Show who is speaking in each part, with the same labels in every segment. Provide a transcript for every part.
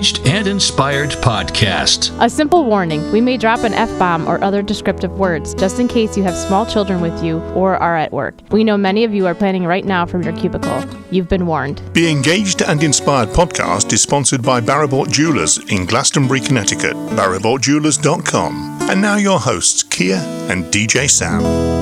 Speaker 1: Be Engaged and Inspired podcast.
Speaker 2: A simple warning we may drop an F bomb or other descriptive words just in case you have small children with you or are at work. We know many of you are planning right now from your cubicle. You've been warned.
Speaker 3: Be Engaged and Inspired podcast is sponsored by Baribault Jewelers in Glastonbury, Connecticut. BaribaultJewelers.com. And now your hosts, Kia and DJ Sam.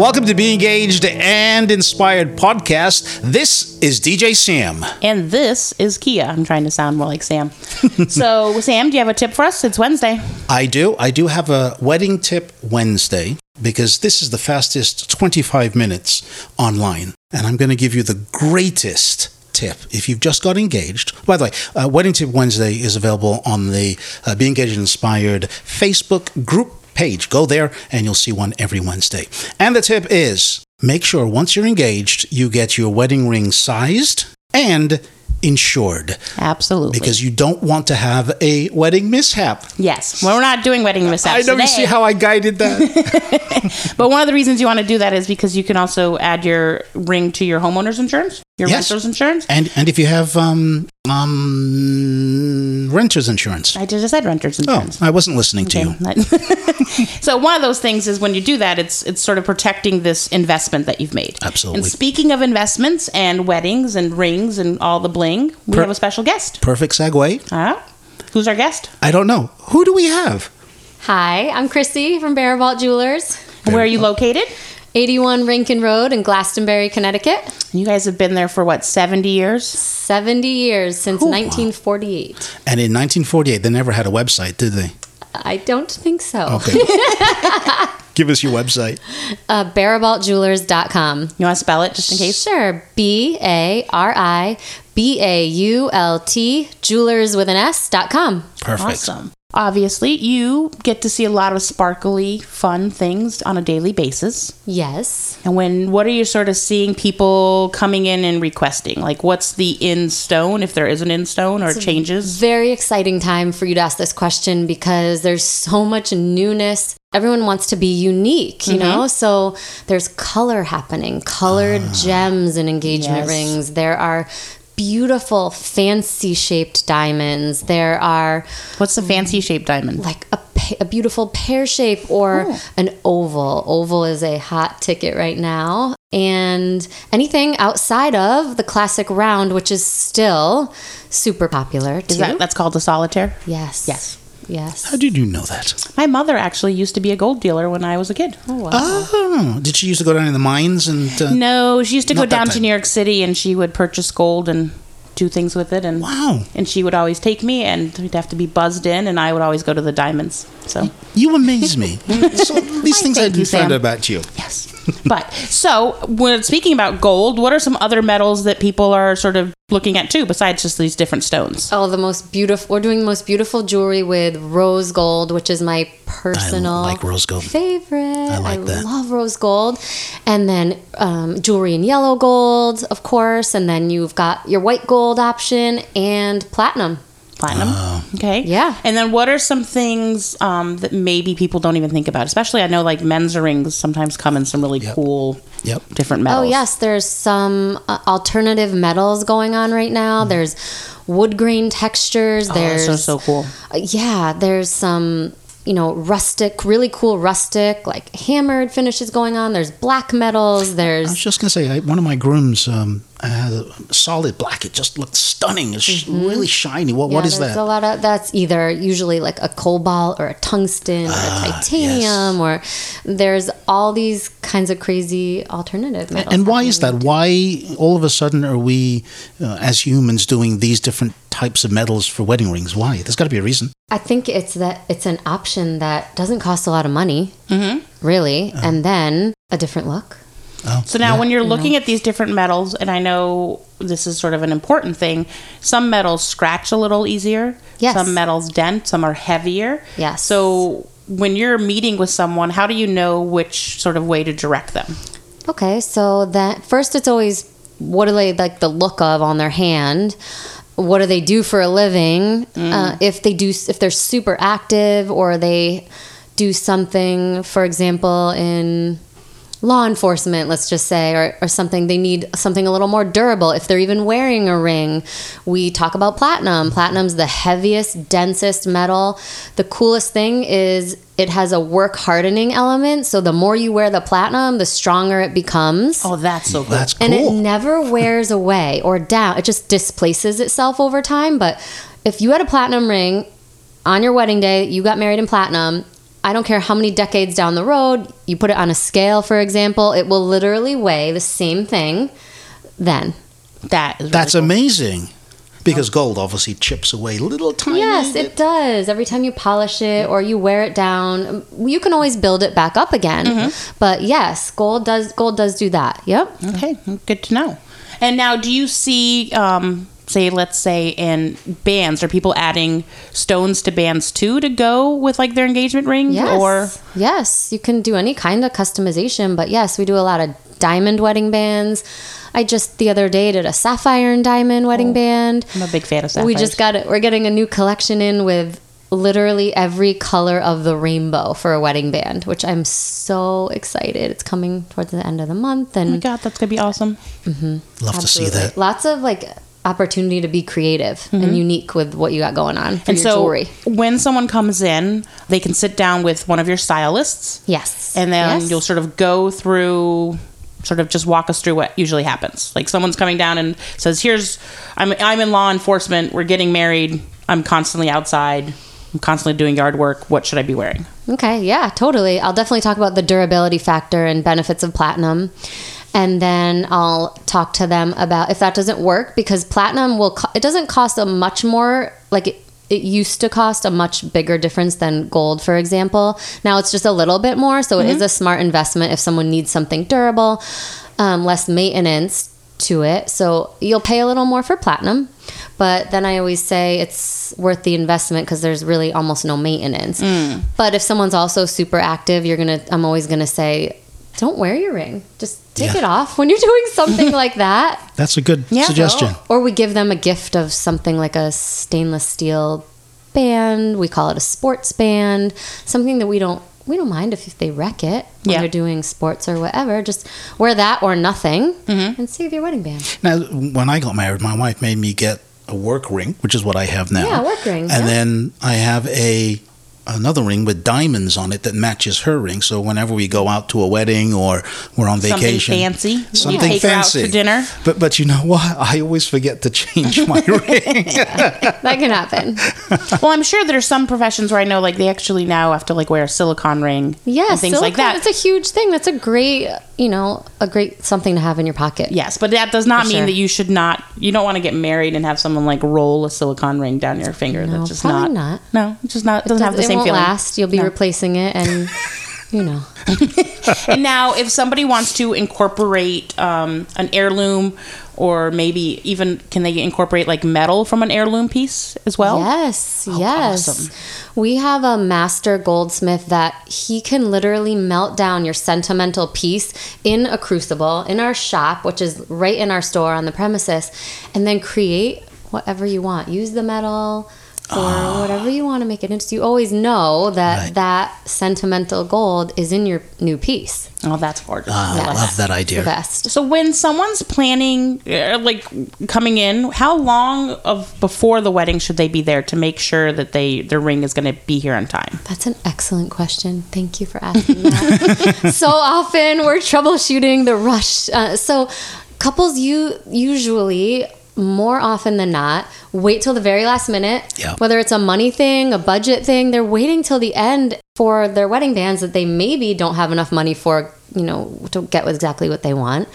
Speaker 4: Welcome to Be Engaged and Inspired podcast. This is DJ Sam.
Speaker 5: And this is Kia. I'm trying to sound more like Sam. so, Sam, do you have a tip for us? It's Wednesday.
Speaker 4: I do. I do have a wedding tip Wednesday because this is the fastest 25 minutes online. And I'm going to give you the greatest tip if you've just got engaged. By the way, uh, Wedding Tip Wednesday is available on the uh, Be Engaged and Inspired Facebook group page. Go there and you'll see one every Wednesday. And the tip is make sure once you're engaged, you get your wedding ring sized and insured.
Speaker 5: Absolutely.
Speaker 4: Because you don't want to have a wedding mishap.
Speaker 5: Yes. Well, we're not doing wedding mishaps.
Speaker 4: I know
Speaker 5: today.
Speaker 4: you see how I guided that.
Speaker 5: but one of the reasons you want to do that is because you can also add your ring to your homeowner's insurance, your
Speaker 4: Yes.
Speaker 5: renter's insurance.
Speaker 4: and and if you have um um renter's insurance.
Speaker 5: I just said renter's insurance.
Speaker 4: Oh,
Speaker 5: insurance.
Speaker 4: I wasn't listening to you.
Speaker 5: So one of those things is when you do that, it's it's sort of protecting this investment that you've made.
Speaker 4: Absolutely.
Speaker 5: And speaking of investments and weddings and rings and all the bling, we
Speaker 4: Per-
Speaker 5: have a special guest.
Speaker 4: Perfect segue.
Speaker 5: Huh? Who's our guest?
Speaker 4: I don't know. Who do we have?
Speaker 6: Hi, I'm Chrissy from Baribault Jewelers,
Speaker 5: Where are you located?
Speaker 6: 81 Rankin Road in Glastonbury, Connecticut.
Speaker 5: You guys have been there for what, 70 years?
Speaker 6: 70 years since 1948.
Speaker 4: And in 1948, they never had a website, did they?
Speaker 6: I don't think so.
Speaker 4: Okay. Give us your website.
Speaker 6: Uh, BaribaultJewelers.com.
Speaker 5: You want to spell it just in case?
Speaker 6: Sure. B A R I B A U L T jewelers with an S dot com.
Speaker 4: Perfect.
Speaker 5: Awesome. Obviously, you get to see a lot of sparkly, fun things on a daily basis.
Speaker 6: Yes.
Speaker 5: And when what are you sort of seeing people coming in and requesting? Like what's the in stone if there is an in stone or changes?
Speaker 6: Very exciting time for you to ask this question because there's so much newness. Everyone wants to be unique, you know? Mm-hmm. So there's color happening, colored ah. gems and engagement
Speaker 5: Yes.
Speaker 6: rings. There are beautiful, fancy shaped diamonds. There are
Speaker 5: What's a fancy shaped diamond?
Speaker 6: like a, a beautiful pear shape or oh. an oval. Oval is a hot ticket right now. And anything outside of the classic round, which is still super popular too.
Speaker 5: Is that that's called a solitaire?
Speaker 6: yes.
Speaker 5: Yes.
Speaker 6: Yes.
Speaker 4: How did you know that?
Speaker 5: My mother actually used to be a gold dealer when I was a kid.
Speaker 6: Oh, wow.
Speaker 4: Oh, did she used to go down in the mines and? Uh,
Speaker 5: No, she used to go down to. New York City and she would purchase gold and do things with it and
Speaker 4: Wow,
Speaker 5: and she would always take me and we'd have to be buzzed in and I would always go to the diamonds. So
Speaker 4: you amaze me. so these things I didn't find out about you.
Speaker 5: Yes. But so when speaking about gold, what are some other metals that people are sort of looking at too, besides just these different stones?
Speaker 6: Oh, the most beautiful. We're doing the most beautiful jewelry with rose gold, which is my personal
Speaker 4: like rose gold.
Speaker 6: favorite. I
Speaker 4: like that.
Speaker 6: love rose gold. And then um, jewelry in yellow gold, of course. And then you've got your white gold option and platinum.
Speaker 5: Platinum. okay.
Speaker 6: Yeah.
Speaker 5: And then what are some things um, that maybe people don't even think about? Especially I know like men's rings sometimes come in some really cool
Speaker 4: Yep.
Speaker 5: different metals.
Speaker 6: Oh, yes. There's some uh, alternative metals going on right now. There's wood grain textures.
Speaker 5: Oh,
Speaker 6: There's
Speaker 5: so so cool.
Speaker 6: Uh, yeah, there's some, you know, rustic, really cool rustic, like hammered finishes going on. There's black metals. There's.
Speaker 4: I was just gonna say, I, one of my grooms um, a solid black. It just looked stunning. It's sh- really shiny. What what
Speaker 6: yeah,
Speaker 4: is
Speaker 6: there's
Speaker 4: that?
Speaker 6: a lot of that's either usually like a cobalt or a tungsten or
Speaker 4: Ah,
Speaker 6: a titanium or there's all these kinds of crazy alternative metals.
Speaker 4: and why is that? Why all of a sudden are we, uh, as humans, doing these different types of metals for wedding rings? Why? There's got to be a reason.
Speaker 6: I think it's that it's an option that doesn't cost a lot of money, really, and then a different look.
Speaker 4: Oh,
Speaker 5: So now,
Speaker 4: yeah.
Speaker 5: when you're looking at these different metals, and I know this is sort of an important thing, some metals scratch a little easier.
Speaker 6: Yes.
Speaker 5: Some metals dent. Some are heavier.
Speaker 6: Yes.
Speaker 5: So when you're meeting with someone, how do you know which sort of way to direct them?
Speaker 6: Okay, so that first it's always what do they like the look of on their hand? What do they do for a living? Uh, if they do, if they're super active or they do something, for example, in law enforcement, let's just say, or, or something, they need something a little more durable. If they're even wearing a ring, we talk about platinum. Platinum's the heaviest, densest metal. The coolest thing is it has a work hardening element. So the more you wear the platinum, the stronger it becomes.
Speaker 5: Oh, that's so cool.
Speaker 4: That's
Speaker 6: And it never wears away or down. It just displaces itself over time. But if you had a platinum ring on your wedding day, you got married in platinum, I don't care how many decades down the road, you put it on a scale, for example, it will literally weigh the same thing then.
Speaker 5: that is
Speaker 4: That's
Speaker 5: cool.
Speaker 4: amazing. Because gold obviously chips away little tiny.
Speaker 6: Yes, it does. Every time you polish it or you wear it down, you can always build it back up again. But yes, gold does gold does do that. Yep.
Speaker 5: Okay, good to know. And now, do you see, um, say, let's say in bands, are people adding stones to bands too to go with like their engagement ring
Speaker 6: Yes.
Speaker 5: Or
Speaker 6: yes, you can do any kind of customization, but yes, we do a lot of diamond wedding bands. I just the other day did a sapphire and diamond wedding band.
Speaker 5: I'm a big fan of sapphire.
Speaker 6: We just got it. We're getting a new collection in with literally every color of the rainbow for a wedding band, which I'm so excited. It's coming towards the end of the month
Speaker 5: Oh my
Speaker 6: and
Speaker 5: god, that's gonna be awesome. Mm-hmm.
Speaker 4: Love to see that.
Speaker 6: lots of like opportunity to be creative and mm-hmm. unique with what you got going on for
Speaker 5: and so,
Speaker 6: jewelry.
Speaker 5: when someone comes in, they can sit down with one of your stylists,
Speaker 6: Yes.
Speaker 5: and then
Speaker 6: Yes.
Speaker 5: you'll sort of go through sort of just walk us through what usually happens like someone's coming down and says here's i'm i'm in law enforcement we're getting married i'm constantly outside i'm constantly doing yard work what should i be wearing
Speaker 6: Okay, yeah, totally. I'll definitely talk about the durability factor and benefits of platinum. And then I'll talk to them about if that doesn't work because platinum will co- it doesn't cost a much more like it, it used to cost a much bigger difference than gold for example. Now it's just a little bit more, so it is a smart investment if someone needs something durable, um, less maintenance to it. So you'll pay a little more for platinum, but then I always say it's worth the investment because there's really almost no maintenance. But if someone's also super active, you're gonna. I'm always gonna say, don't wear your ring. Just take
Speaker 4: Yeah.
Speaker 6: it off when you're doing something like that.
Speaker 4: That's a good
Speaker 5: Yeah.
Speaker 4: suggestion.
Speaker 6: Or we give them a gift of something like a stainless steel band. We call it a sports band. Something that we don't we don't mind if they wreck it when
Speaker 5: Yeah.
Speaker 6: they're doing sports or whatever. Just wear that or nothing
Speaker 5: Mm-hmm.
Speaker 6: and save your wedding band.
Speaker 4: Now, when I got married, my wife made me get a work ring, which is what I have now.
Speaker 6: Yeah, work ring,
Speaker 4: And
Speaker 6: yeah.
Speaker 4: then I have a another ring with diamonds on it that matches her ring. So whenever we go out to a wedding or we're on
Speaker 5: Something
Speaker 4: vacation,
Speaker 5: fancy?
Speaker 4: Something
Speaker 5: take her out
Speaker 4: fancy
Speaker 5: to dinner?
Speaker 4: But but you know what? I always forget to change my ring.
Speaker 6: That can happen.
Speaker 5: well i'm sure there's some professions where i know like they actually now have to like wear a silicone ring
Speaker 6: Yes,
Speaker 5: and things like that
Speaker 6: It's a huge thing. That's a great, you know, a great something to have in your pocket.
Speaker 5: Yes, but that does not
Speaker 6: For
Speaker 5: mean
Speaker 6: sure.
Speaker 5: that you should not. You don't want to get married and have someone like roll a silicone ring down your finger.
Speaker 6: No,
Speaker 5: That's just not.
Speaker 6: not.
Speaker 5: No, it's just not. It doesn't have the same
Speaker 6: won't
Speaker 5: feeling.
Speaker 6: last. You'll be
Speaker 5: No.
Speaker 6: replacing it, and you know.
Speaker 5: and now, if somebody wants to incorporate um, an heirloom, or maybe even can they incorporate like metal from an heirloom piece as well?
Speaker 6: Yes,
Speaker 5: Oh,
Speaker 6: yes.
Speaker 5: awesome.
Speaker 6: We have a master goldsmith that he can literally melt down your sentimental piece in a crucible in our shop, which is right in our store on the premises, and then create whatever you want. Use the metal or whatever you want to make it into. You always know that
Speaker 4: Right.
Speaker 6: that sentimental gold is in your new piece.
Speaker 5: Oh, that's gorgeous.
Speaker 4: Ah, I
Speaker 5: love
Speaker 4: love that
Speaker 6: The
Speaker 4: idea.
Speaker 6: best.
Speaker 5: So when someone's planning, uh, like coming in, how long of before the wedding should they be there to make sure that they their ring is going to be here on time?
Speaker 6: That's an excellent question. Thank you for asking that. so often we're troubleshooting the rush. Uh, so couples you usually more often than not wait till the very last minute
Speaker 4: Yeah.
Speaker 6: whether it's a money thing a budget thing they're waiting till the end for their wedding bands that they maybe don't have enough money for you know to get exactly what they want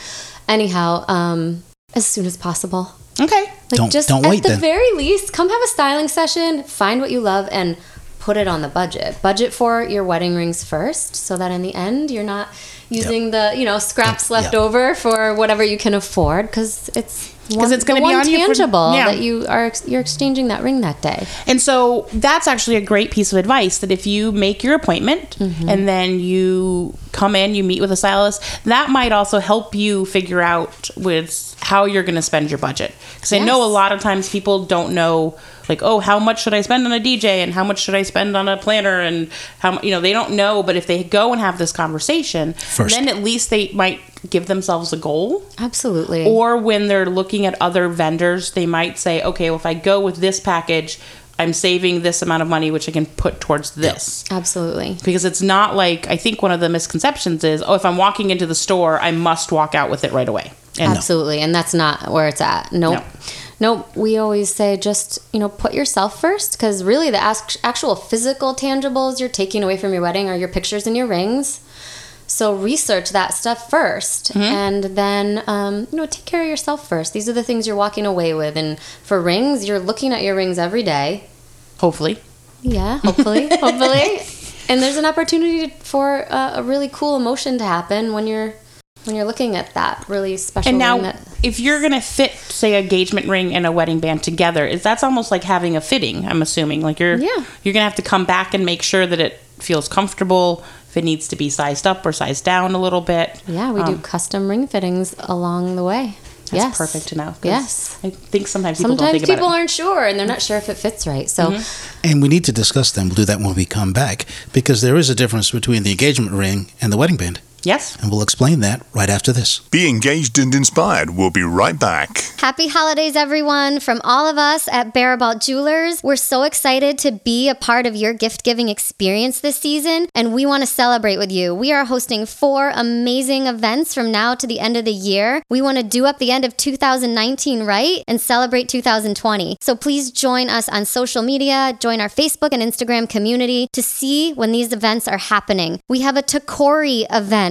Speaker 6: anyhow um as soon as possible
Speaker 5: Okay.
Speaker 6: like
Speaker 4: Don't-
Speaker 6: just
Speaker 4: don't
Speaker 6: at
Speaker 4: wait
Speaker 6: the
Speaker 4: then.
Speaker 6: very least, come have a styling session, find what you love, and put it on the budget. Budget for your wedding rings first, so that in the end you're not using the you know scraps
Speaker 4: Yep,
Speaker 6: left
Speaker 4: yep.
Speaker 6: over for whatever you can afford, because it's
Speaker 5: because it's going to be
Speaker 6: one
Speaker 5: on you for-
Speaker 6: tangible
Speaker 5: yeah.
Speaker 6: that you are ex- you're exchanging that ring that day.
Speaker 5: And so that's actually a great piece of advice that if you make your appointment
Speaker 6: Mm-hmm.
Speaker 5: and then you come in, you meet with a stylist, that might also help you figure out with how you're going to spend your budget. Because I know a lot of times people don't know like oh how much should I spend on a DJ and how much should I spend on a planner and how you know they don't know but if they go and have this conversation
Speaker 4: First.
Speaker 5: then at least they might give themselves a goal
Speaker 6: Absolutely.
Speaker 5: or when they're looking at other vendors, they might say, okay, well, if I go with this package, I'm saving this amount of money, which I can put towards this.
Speaker 6: Absolutely.
Speaker 5: Because it's not like, I think one of the misconceptions is, oh, if I'm walking into the store, I must walk out with it right away. And
Speaker 6: Absolutely. And that's not where it's at. Nope.
Speaker 5: No.
Speaker 6: Nope. We always say just, you know, put yourself first because really the act- actual physical tangibles you're taking away from your wedding are your pictures and your rings. So research that stuff 1st
Speaker 5: Mm-hmm.
Speaker 6: and then, um, you know, take care of yourself first. These are the things you're walking away with. And for rings, you're looking at your rings every day.
Speaker 5: hopefully.
Speaker 6: Yeah, hopefully, hopefully. And there's an opportunity for a, a really cool emotion to happen when you're when you're looking at that really special.
Speaker 5: And now,
Speaker 6: that,
Speaker 5: if you're going to fit, say, a engagement ring and a wedding band together, is that's almost like having a fitting, I'm assuming. Like you're,
Speaker 6: Yeah.
Speaker 5: you're going to have to come back and make sure that it feels comfortable, if it needs to be sized up or sized down a little bit.
Speaker 6: yeah, we do
Speaker 5: Um,
Speaker 6: custom ring fittings along the way.
Speaker 5: That's
Speaker 6: yes,
Speaker 5: perfect to know. 'cause
Speaker 6: Yes.
Speaker 5: I think sometimes people don't
Speaker 6: Sometimes
Speaker 5: think
Speaker 6: people
Speaker 5: it.
Speaker 6: aren't sure and they're not sure if it fits right. So
Speaker 5: Mm-hmm.
Speaker 4: And we need to discuss them. We'll do that when we come back because there is a difference between the engagement ring and the wedding band.
Speaker 5: Yes.
Speaker 4: And we'll explain that right after this.
Speaker 3: Be engaged and inspired. We'll be right back.
Speaker 7: Happy holidays, everyone. From all of us at Baribault Jewelers, we're so excited to be a part of your gift giving experience this season, and we want to celebrate with you. We are hosting four amazing events from now to the end of the year. We want to do up the end of 2019 right and celebrate 2020. So please join us on social media, join our Facebook and Instagram community to see when these events are happening. We have a Tacori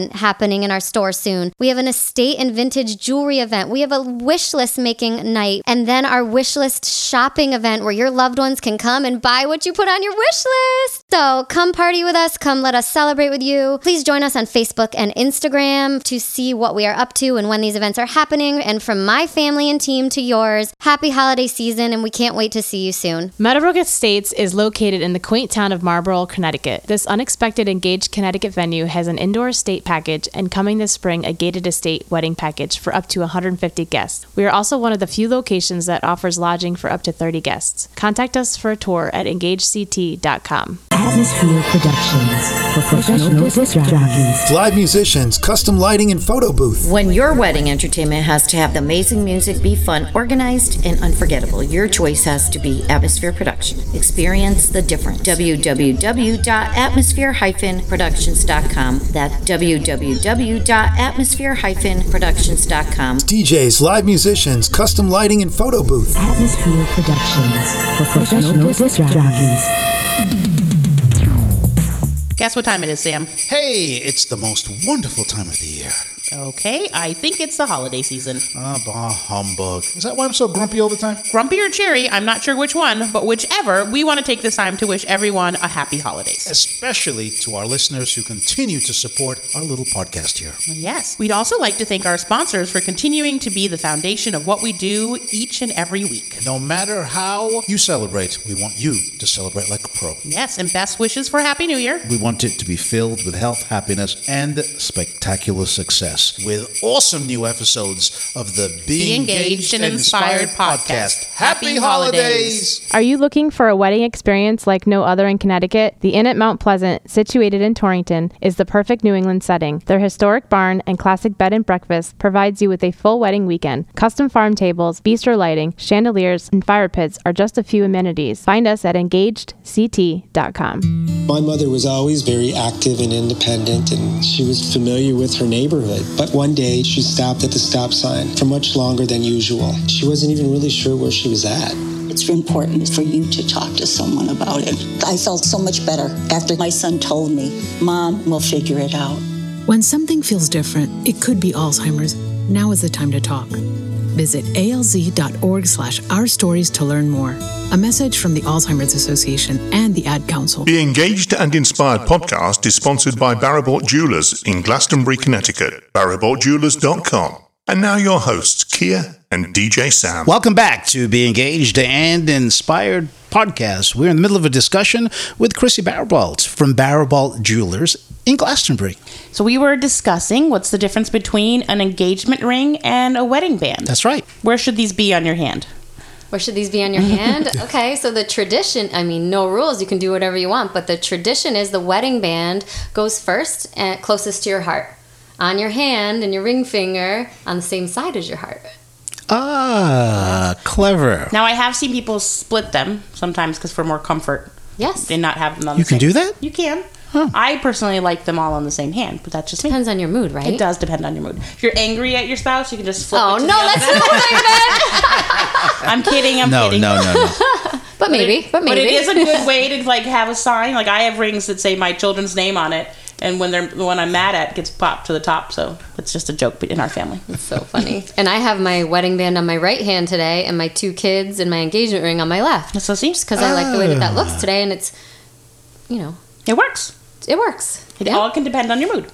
Speaker 7: event happening in our store soon. We have an estate and vintage jewelry event. We have a wish list making night, and then our wish list shopping event where your loved ones can come and buy what you put on your wish list. So come party with us, come let us celebrate with you. Please join us on Facebook and Instagram to see what we are up to and when these events are happening. And from my family and team to yours, happy holiday season, and we can't wait to see you soon.
Speaker 2: Meadowbrook Estates is located in the quaint town of Marlborough, Connecticut. This unexpected engaged Connecticut venue has an indoor estate package and coming this spring a gated estate wedding package for up to 150 guests. We are also one of the few locations that offers lodging for up to 30 guests. Contact us for a tour at engagedct.com.
Speaker 8: Atmosphere Productions. For professional disc jockeys.
Speaker 9: Live musicians, custom lighting, and photo booth.
Speaker 10: When your wedding entertainment has to have the amazing music be fun, organized, and unforgettable, your choice has to be Atmosphere Production. Experience the difference. www.atmosphere-productions.com. That's www.atmosphere-productions.com.
Speaker 9: DJs, live musicians, custom lighting, and photo booth.
Speaker 8: Atmosphere Productions. For professional disc jockeys.
Speaker 5: Guess what time it is, Sam?
Speaker 4: Hey, it's the most wonderful time of the year.
Speaker 5: Okay, I think it's the holiday season.
Speaker 4: Ah, bah, humbug. Is that why I'm so grumpy all the time?
Speaker 5: Grumpy or cherry, I'm not sure which one, but whichever, we want to take this time to wish everyone a happy holidays.
Speaker 4: Especially to our listeners who continue to support our little podcast here.
Speaker 5: Yes. We'd also like to thank our sponsors for continuing to be the foundation of what we do each and every week.
Speaker 4: No matter how you celebrate, we want you to celebrate like a pro.
Speaker 5: Yes, and best wishes for Happy New Year.
Speaker 4: We want it to be filled with health, happiness, and spectacular success with awesome new episodes of the Be,
Speaker 5: Engaged and Inspired podcast.
Speaker 4: Happy
Speaker 5: Happy
Speaker 4: holidays!
Speaker 2: Are you looking for a wedding experience like no other in Connecticut? The Inn at Mount Pleasant, situated in Torrington, is the perfect New England setting. Their historic barn and classic bed and breakfast provides you with a full wedding weekend. Custom farm tables, bistro lighting, chandeliers, and fire pits are just a few amenities. Find us at engagedct.com.
Speaker 11: My mother was always very active and independent, and she was familiar with her neighborhood. But one day she stopped at the stop sign for much longer than usual. She wasn't even really sure where she was at.
Speaker 12: It's important for you to talk to someone about it. I felt so much better after my son told me, Mom, we'll figure it out.
Speaker 13: When something feels different, it could be Alzheimer's. Now is the time to talk. Visit alz.org slash our stories to learn more. A message from the Alzheimer's Association and the Ad Council.
Speaker 3: The Engaged and Inspired podcast is sponsored by Baribault Jewelers in Glastonbury, Connecticut. BaribaultJewelers.com. And now your hosts, Kia and DJ Sam.
Speaker 4: Welcome back to Be Engaged and Inspired podcast. We're in the middle of a discussion with Chrissy Baribault from Baribault Jewelers in Glastonbury.
Speaker 5: So we were discussing what's the difference between an engagement ring and a wedding band.
Speaker 4: That's right.
Speaker 5: Where should these be on your hand?
Speaker 6: Where should these be on your hand? okay, so the tradition, I mean, no rules, you can do whatever you want, but the tradition is the wedding band goes first and closest to your heart. On your hand and your ring finger on the same side as your heart.
Speaker 4: Ah, clever.
Speaker 5: Now I have seen people split them sometimes because for more comfort.
Speaker 6: Yes.
Speaker 5: And not have them on
Speaker 4: You
Speaker 5: the
Speaker 4: can
Speaker 5: same-
Speaker 4: do that?
Speaker 5: You can. I personally like them all on the same hand, but that just
Speaker 6: depends on your mood, right?
Speaker 5: It does depend on your mood. If you're angry at your spouse, you can just flip.
Speaker 6: Oh,
Speaker 5: it to
Speaker 6: no,
Speaker 5: the other
Speaker 6: that's not what I
Speaker 5: I'm kidding. I'm
Speaker 4: No,
Speaker 5: kidding.
Speaker 4: no, no, no.
Speaker 6: But maybe, but maybe.
Speaker 5: But it
Speaker 6: maybe.
Speaker 5: is a good way to like have a sign. Like I have rings that say my children's name on it, and when they're the one I'm mad at gets popped to the top. So it's just a joke in our family.
Speaker 6: It's so funny. and I have my wedding band on my right hand today, and my two kids and my engagement ring on my left.
Speaker 5: So see,
Speaker 6: just because I like the way that that
Speaker 5: Ah.
Speaker 6: looks today, and it's, you know,
Speaker 5: it works.
Speaker 6: It works.
Speaker 5: It all can depend on your mood.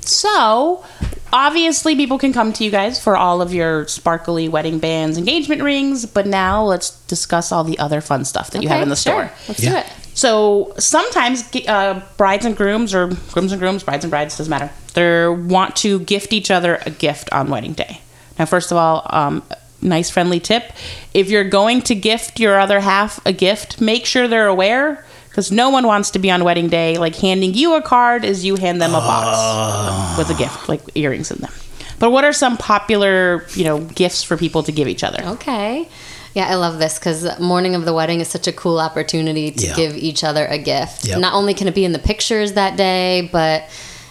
Speaker 5: So, obviously, people can come to you guys for all of your sparkly wedding bands, engagement rings, but now let's discuss all the other fun stuff that you have in the
Speaker 6: sure.
Speaker 5: store.
Speaker 6: Let's do it.
Speaker 5: So, sometimes uh, brides and grooms, or grooms and grooms, brides and brides, doesn't matter, they want to gift each other a gift on wedding day. Now, first of all, um, nice friendly tip. If you're going to gift your other half a gift, make sure they're aware because no one wants to be on wedding day like handing you a card as you hand them a box with a gift like earrings in them. But what are some popular you know gifts for people to give each other?
Speaker 6: Okay. Yeah, I love this because morning of the wedding is such a cool opportunity to
Speaker 5: Yeah.
Speaker 6: give each other a gift.
Speaker 5: Yep.
Speaker 6: Not only can it be in the pictures that day, but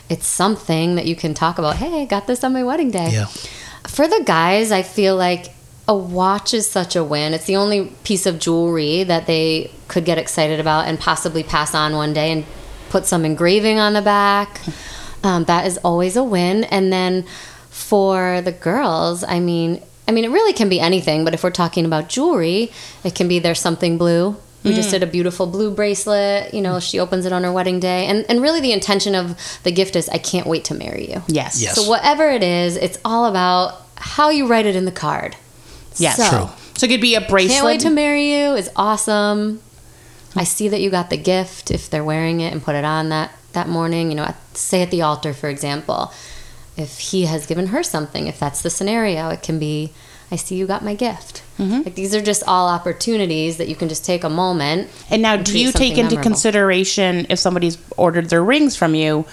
Speaker 6: it's something that you can talk about. Hey, I got this on my wedding day.
Speaker 4: Yeah.
Speaker 6: For the guys, I feel like a watch is such a win. It's the only piece of jewelry that they could get excited about and possibly pass on one day and put some engraving on the back. Um, that is always a win. And then for the girls, I mean, I mean, it really can be anything. But if we're talking about jewelry, it can be there's something blue. We just
Speaker 5: Mm.
Speaker 6: did a beautiful blue bracelet. You know, she opens it on her wedding day, and and really the intention of the gift is I can't wait to marry you.
Speaker 5: Yes. Yes.
Speaker 6: So whatever it is, it's all about how you write it in the card.
Speaker 5: Yes.
Speaker 6: So,
Speaker 5: True. so it could be a bracelet
Speaker 6: Can't wait to marry you is awesome. I see that you got the gift if they're wearing it and put it on that that morning. You know, at, say at the altar, for example, if he has given her something, if that's the scenario, it can be, I see you got my gift.
Speaker 5: Mm-hmm.
Speaker 6: Like these are just all opportunities that you can just take a moment.
Speaker 5: and now do you take into
Speaker 6: memorable.
Speaker 5: consideration if somebody's ordered their rings from you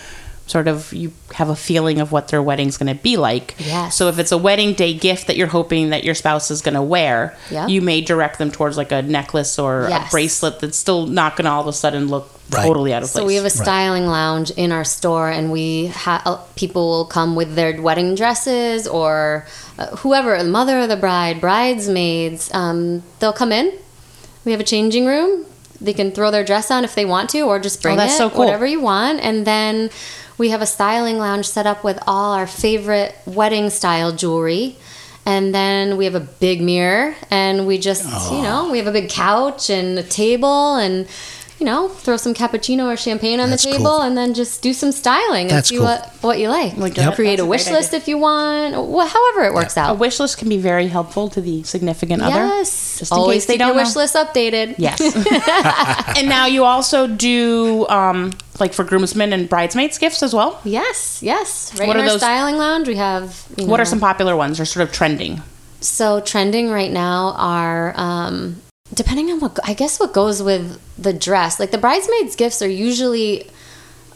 Speaker 5: sort of you have a feeling of what their wedding's going to be like
Speaker 6: Yes.
Speaker 5: so if it's a wedding day gift that you're hoping that your spouse is going to wear
Speaker 6: Yep.
Speaker 5: you may direct them towards like a necklace or a bracelet that's still not going to all of a sudden look
Speaker 4: Right.
Speaker 5: totally out of place
Speaker 6: So we have a styling lounge in our store, and we ha- people will come with their wedding dresses or uh, whoever, the mother of the bride, bridesmaids. Um, they'll come in. We have a changing room. They can throw their dress on if they want to, or just bring
Speaker 5: Oh, that's
Speaker 6: it,
Speaker 5: so cool.
Speaker 6: whatever you want. And then we have a styling lounge set up with all our favorite wedding style jewelry. And then we have a big mirror, and we just, you know, we have a big couch and a table, and you know, throw some cappuccino or champagne on
Speaker 4: That's
Speaker 6: the
Speaker 4: cool.
Speaker 6: table, and then just do some styling and
Speaker 4: That's
Speaker 6: see
Speaker 4: cool.
Speaker 6: what what you like.
Speaker 5: Like,
Speaker 6: Like
Speaker 5: Yep.
Speaker 6: create
Speaker 5: that's
Speaker 6: a
Speaker 5: a
Speaker 6: wish
Speaker 5: great
Speaker 6: list if you want, wh- however it works
Speaker 5: a
Speaker 6: out.
Speaker 5: A wish list can be very helpful to the significant other
Speaker 6: Yes,
Speaker 5: just in
Speaker 6: always
Speaker 5: case they
Speaker 6: keep
Speaker 5: don't
Speaker 6: your
Speaker 5: know.
Speaker 6: wish list updated.
Speaker 5: Yes. and now you also do um, like for groomsmen and bridesmaids gifts as well.
Speaker 6: Yes, yes. Right
Speaker 5: What
Speaker 6: in
Speaker 5: are
Speaker 6: our
Speaker 5: those-
Speaker 6: styling lounge, we have. You
Speaker 5: What are some popular ones or sort of trending?
Speaker 6: So trending right now are um, depending on what I guess what goes with the dress. Like the bridesmaids gifts are usually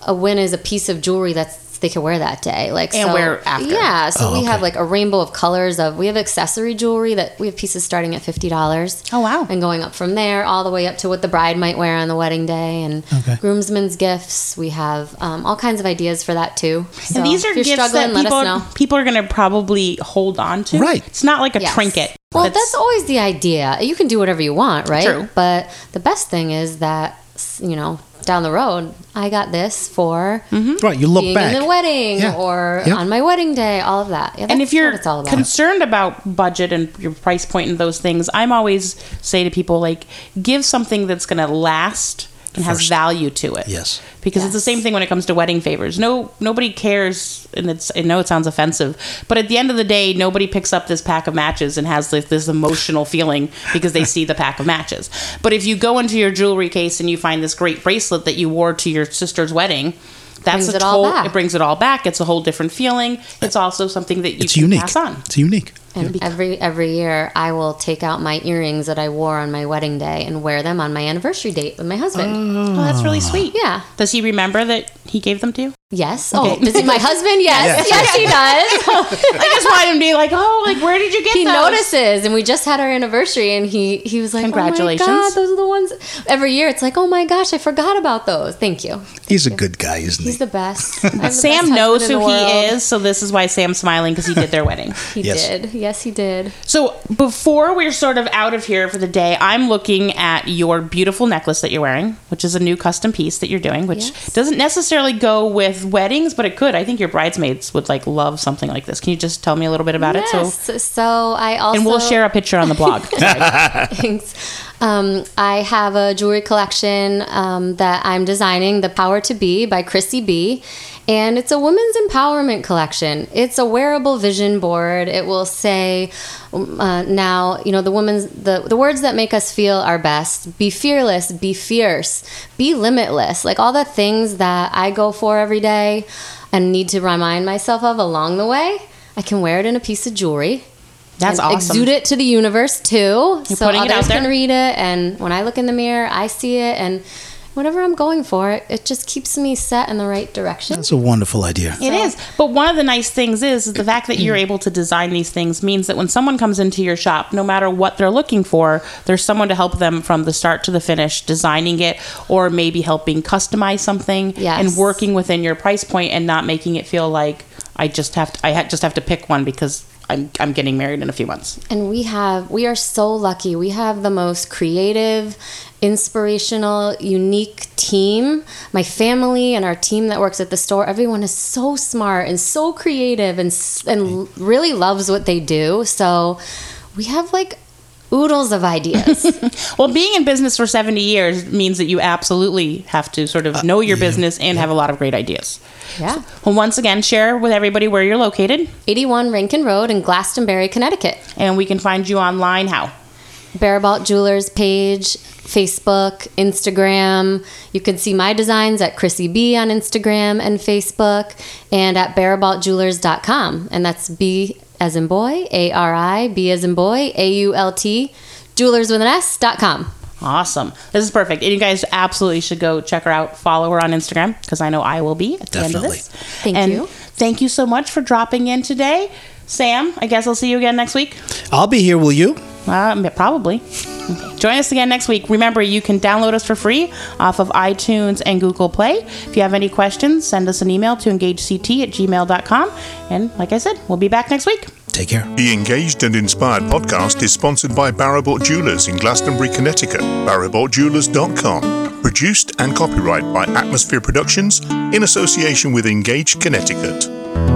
Speaker 6: a win is a piece of jewelry that's they could wear that day. Like
Speaker 5: And
Speaker 6: so-
Speaker 5: wear after.
Speaker 6: Yeah, so
Speaker 5: Oh,
Speaker 6: we
Speaker 5: okay.
Speaker 6: have like a rainbow of colors of we have accessory jewelry that we have pieces starting at fifty dollars.
Speaker 5: Oh wow!
Speaker 6: And going up from there all the way up to what the bride might wear on the wedding day and
Speaker 4: Okay.
Speaker 6: groomsmen's gifts. We have um, all kinds of ideas for that too. So
Speaker 5: and these are
Speaker 6: if
Speaker 5: gifts that
Speaker 6: struggling, let
Speaker 5: people
Speaker 6: us know.
Speaker 5: people are going to probably hold on to.
Speaker 4: Right.
Speaker 5: It's not like a
Speaker 6: Yes.
Speaker 5: trinket.
Speaker 6: Well,
Speaker 5: It's-
Speaker 6: that's always the idea. You can do whatever you want, right?
Speaker 5: True.
Speaker 6: But the best thing is that s- you know down the road, I got this for mm-hmm.
Speaker 4: Right, you look
Speaker 6: being
Speaker 4: back.
Speaker 6: in the wedding
Speaker 4: Yeah.
Speaker 6: or
Speaker 4: Yep.
Speaker 6: on my wedding day. All of that. Yeah,
Speaker 5: and if you're
Speaker 6: it's all about.
Speaker 5: concerned about budget and your price point and those things, I'm always say to people like give something that's going to last and has value to it.
Speaker 4: Yes.
Speaker 5: Because it's the same thing when it comes to wedding favors. No, nobody cares, and it's. I know it sounds offensive, but at the end of the day, nobody picks up this pack of matches and has this, this emotional feeling because they see the pack of matches. But if you go into your jewelry case and you find this great bracelet that you wore to your sister's wedding. That's
Speaker 6: Brings
Speaker 5: a
Speaker 6: it all
Speaker 5: whole-
Speaker 6: back.
Speaker 5: It brings it all back. It's a whole different feeling. It's also something that you
Speaker 4: It's
Speaker 5: can
Speaker 4: unique.
Speaker 5: pass on.
Speaker 4: It's unique.
Speaker 6: And every every year, I will take out my earrings that I wore on my wedding day and wear them on my anniversary date with my husband.
Speaker 5: Oh, oh that's really sweet.
Speaker 6: Yeah.
Speaker 5: Does he remember that he gave them to you?
Speaker 6: Yes.
Speaker 5: Oh, okay.
Speaker 6: Oh, is it my husband? Yes.
Speaker 5: Yes.
Speaker 6: Yes, he does.
Speaker 5: I just want him to be like, oh, like where did you get
Speaker 6: he
Speaker 5: those?
Speaker 6: notices, and we just had our anniversary, and he he was like,
Speaker 5: Congratulations.
Speaker 6: Oh my God, those are the ones. Every year, it's like, oh my gosh, I forgot about those. Thank you.
Speaker 4: He's a good guy, isn't he?
Speaker 6: He's the best. I'm the
Speaker 5: Sam
Speaker 6: husband
Speaker 5: knows who he is, so this is why Sam's smiling because he did their wedding.
Speaker 6: He
Speaker 4: Yes.
Speaker 6: did. Yes, he did.
Speaker 5: So before we're sort of out of here for the day, I'm looking at your beautiful necklace that you're wearing, which is a new custom piece that you're doing, which doesn't necessarily go with weddings, but it could. I think your bridesmaids would like love something like this. Can you just tell me a little bit about it? So
Speaker 6: Yes. So, I also
Speaker 5: and we'll share a picture on the blog.
Speaker 6: Thanks. Um, I have a jewelry collection um, that I'm designing, The Power to Be by Chrissy B. And it's a women's empowerment collection. It's a wearable vision board. It will say, uh, now, you know, the women's, the, the words that make us feel our best be fearless, be fierce, be limitless. Like all the things that I go for every day and need to remind myself of along the way. I can wear it in a piece of jewelry.
Speaker 5: That's awesome.
Speaker 6: Exude it to the universe too, so
Speaker 5: putting it
Speaker 6: others
Speaker 5: out there?
Speaker 6: can read it. And when I look in the mirror, I see it, and whatever I'm going for, it, it just keeps me set in the right direction.
Speaker 4: That's a wonderful idea.
Speaker 5: It is. But one of the nice things is, is the fact that you're able to design these things means that when someone comes into your shop, no matter what they're looking for, there's someone to help them from the start to the finish, designing it or maybe helping customize something
Speaker 6: Yes.
Speaker 5: and working within your price point and not making it feel like I just have to, I ha- just have to pick one because I'm, I'm getting married in a few months.
Speaker 6: And we have, we are so lucky. We have the most creative, inspirational, unique team. My family and our team that works at the store, everyone is so smart and so creative and, and mm. really loves what they do. So we have like oodles of ideas.
Speaker 5: Well, being in business for 70 years means that you absolutely have to sort of uh, know your business and have a lot of great ideas.
Speaker 6: yeah.
Speaker 5: Well, once again, share with everybody where you're located
Speaker 6: 81 Rankin Road in Glastonbury, Connecticut.
Speaker 5: and we can find you online how?
Speaker 6: Baribault Jewelers page, Facebook, Instagram. You can see my designs at Chrissy B on Instagram and Facebook and at baribaultjewelers.com. And that's B as in boy, A R I, B as in boy, A U L T, jewelers with an S dot com.
Speaker 5: Awesome. This is perfect. And you guys absolutely should go check her out. Follow her on Instagram because I know I will be at the end of this.
Speaker 6: Thank
Speaker 5: and
Speaker 6: you.
Speaker 5: Thank you so much for dropping in today. Sam, I guess I'll see you again next week.
Speaker 4: I'll be here, will you?
Speaker 5: Uh, probably. Okay. Join us again next week. Remember, you can download us for free off of iTunes and Google Play. If you have any questions, send us an email to engagect at gmail.com. And like I said, we'll be back next week.
Speaker 4: Take care.
Speaker 3: The Engaged and Inspired podcast is sponsored by Baribault Jewelers in Glastonbury, Connecticut. BaribaultJewelers.com. Produced and copyright by Atmosphere Productions in association with Engaged Connecticut.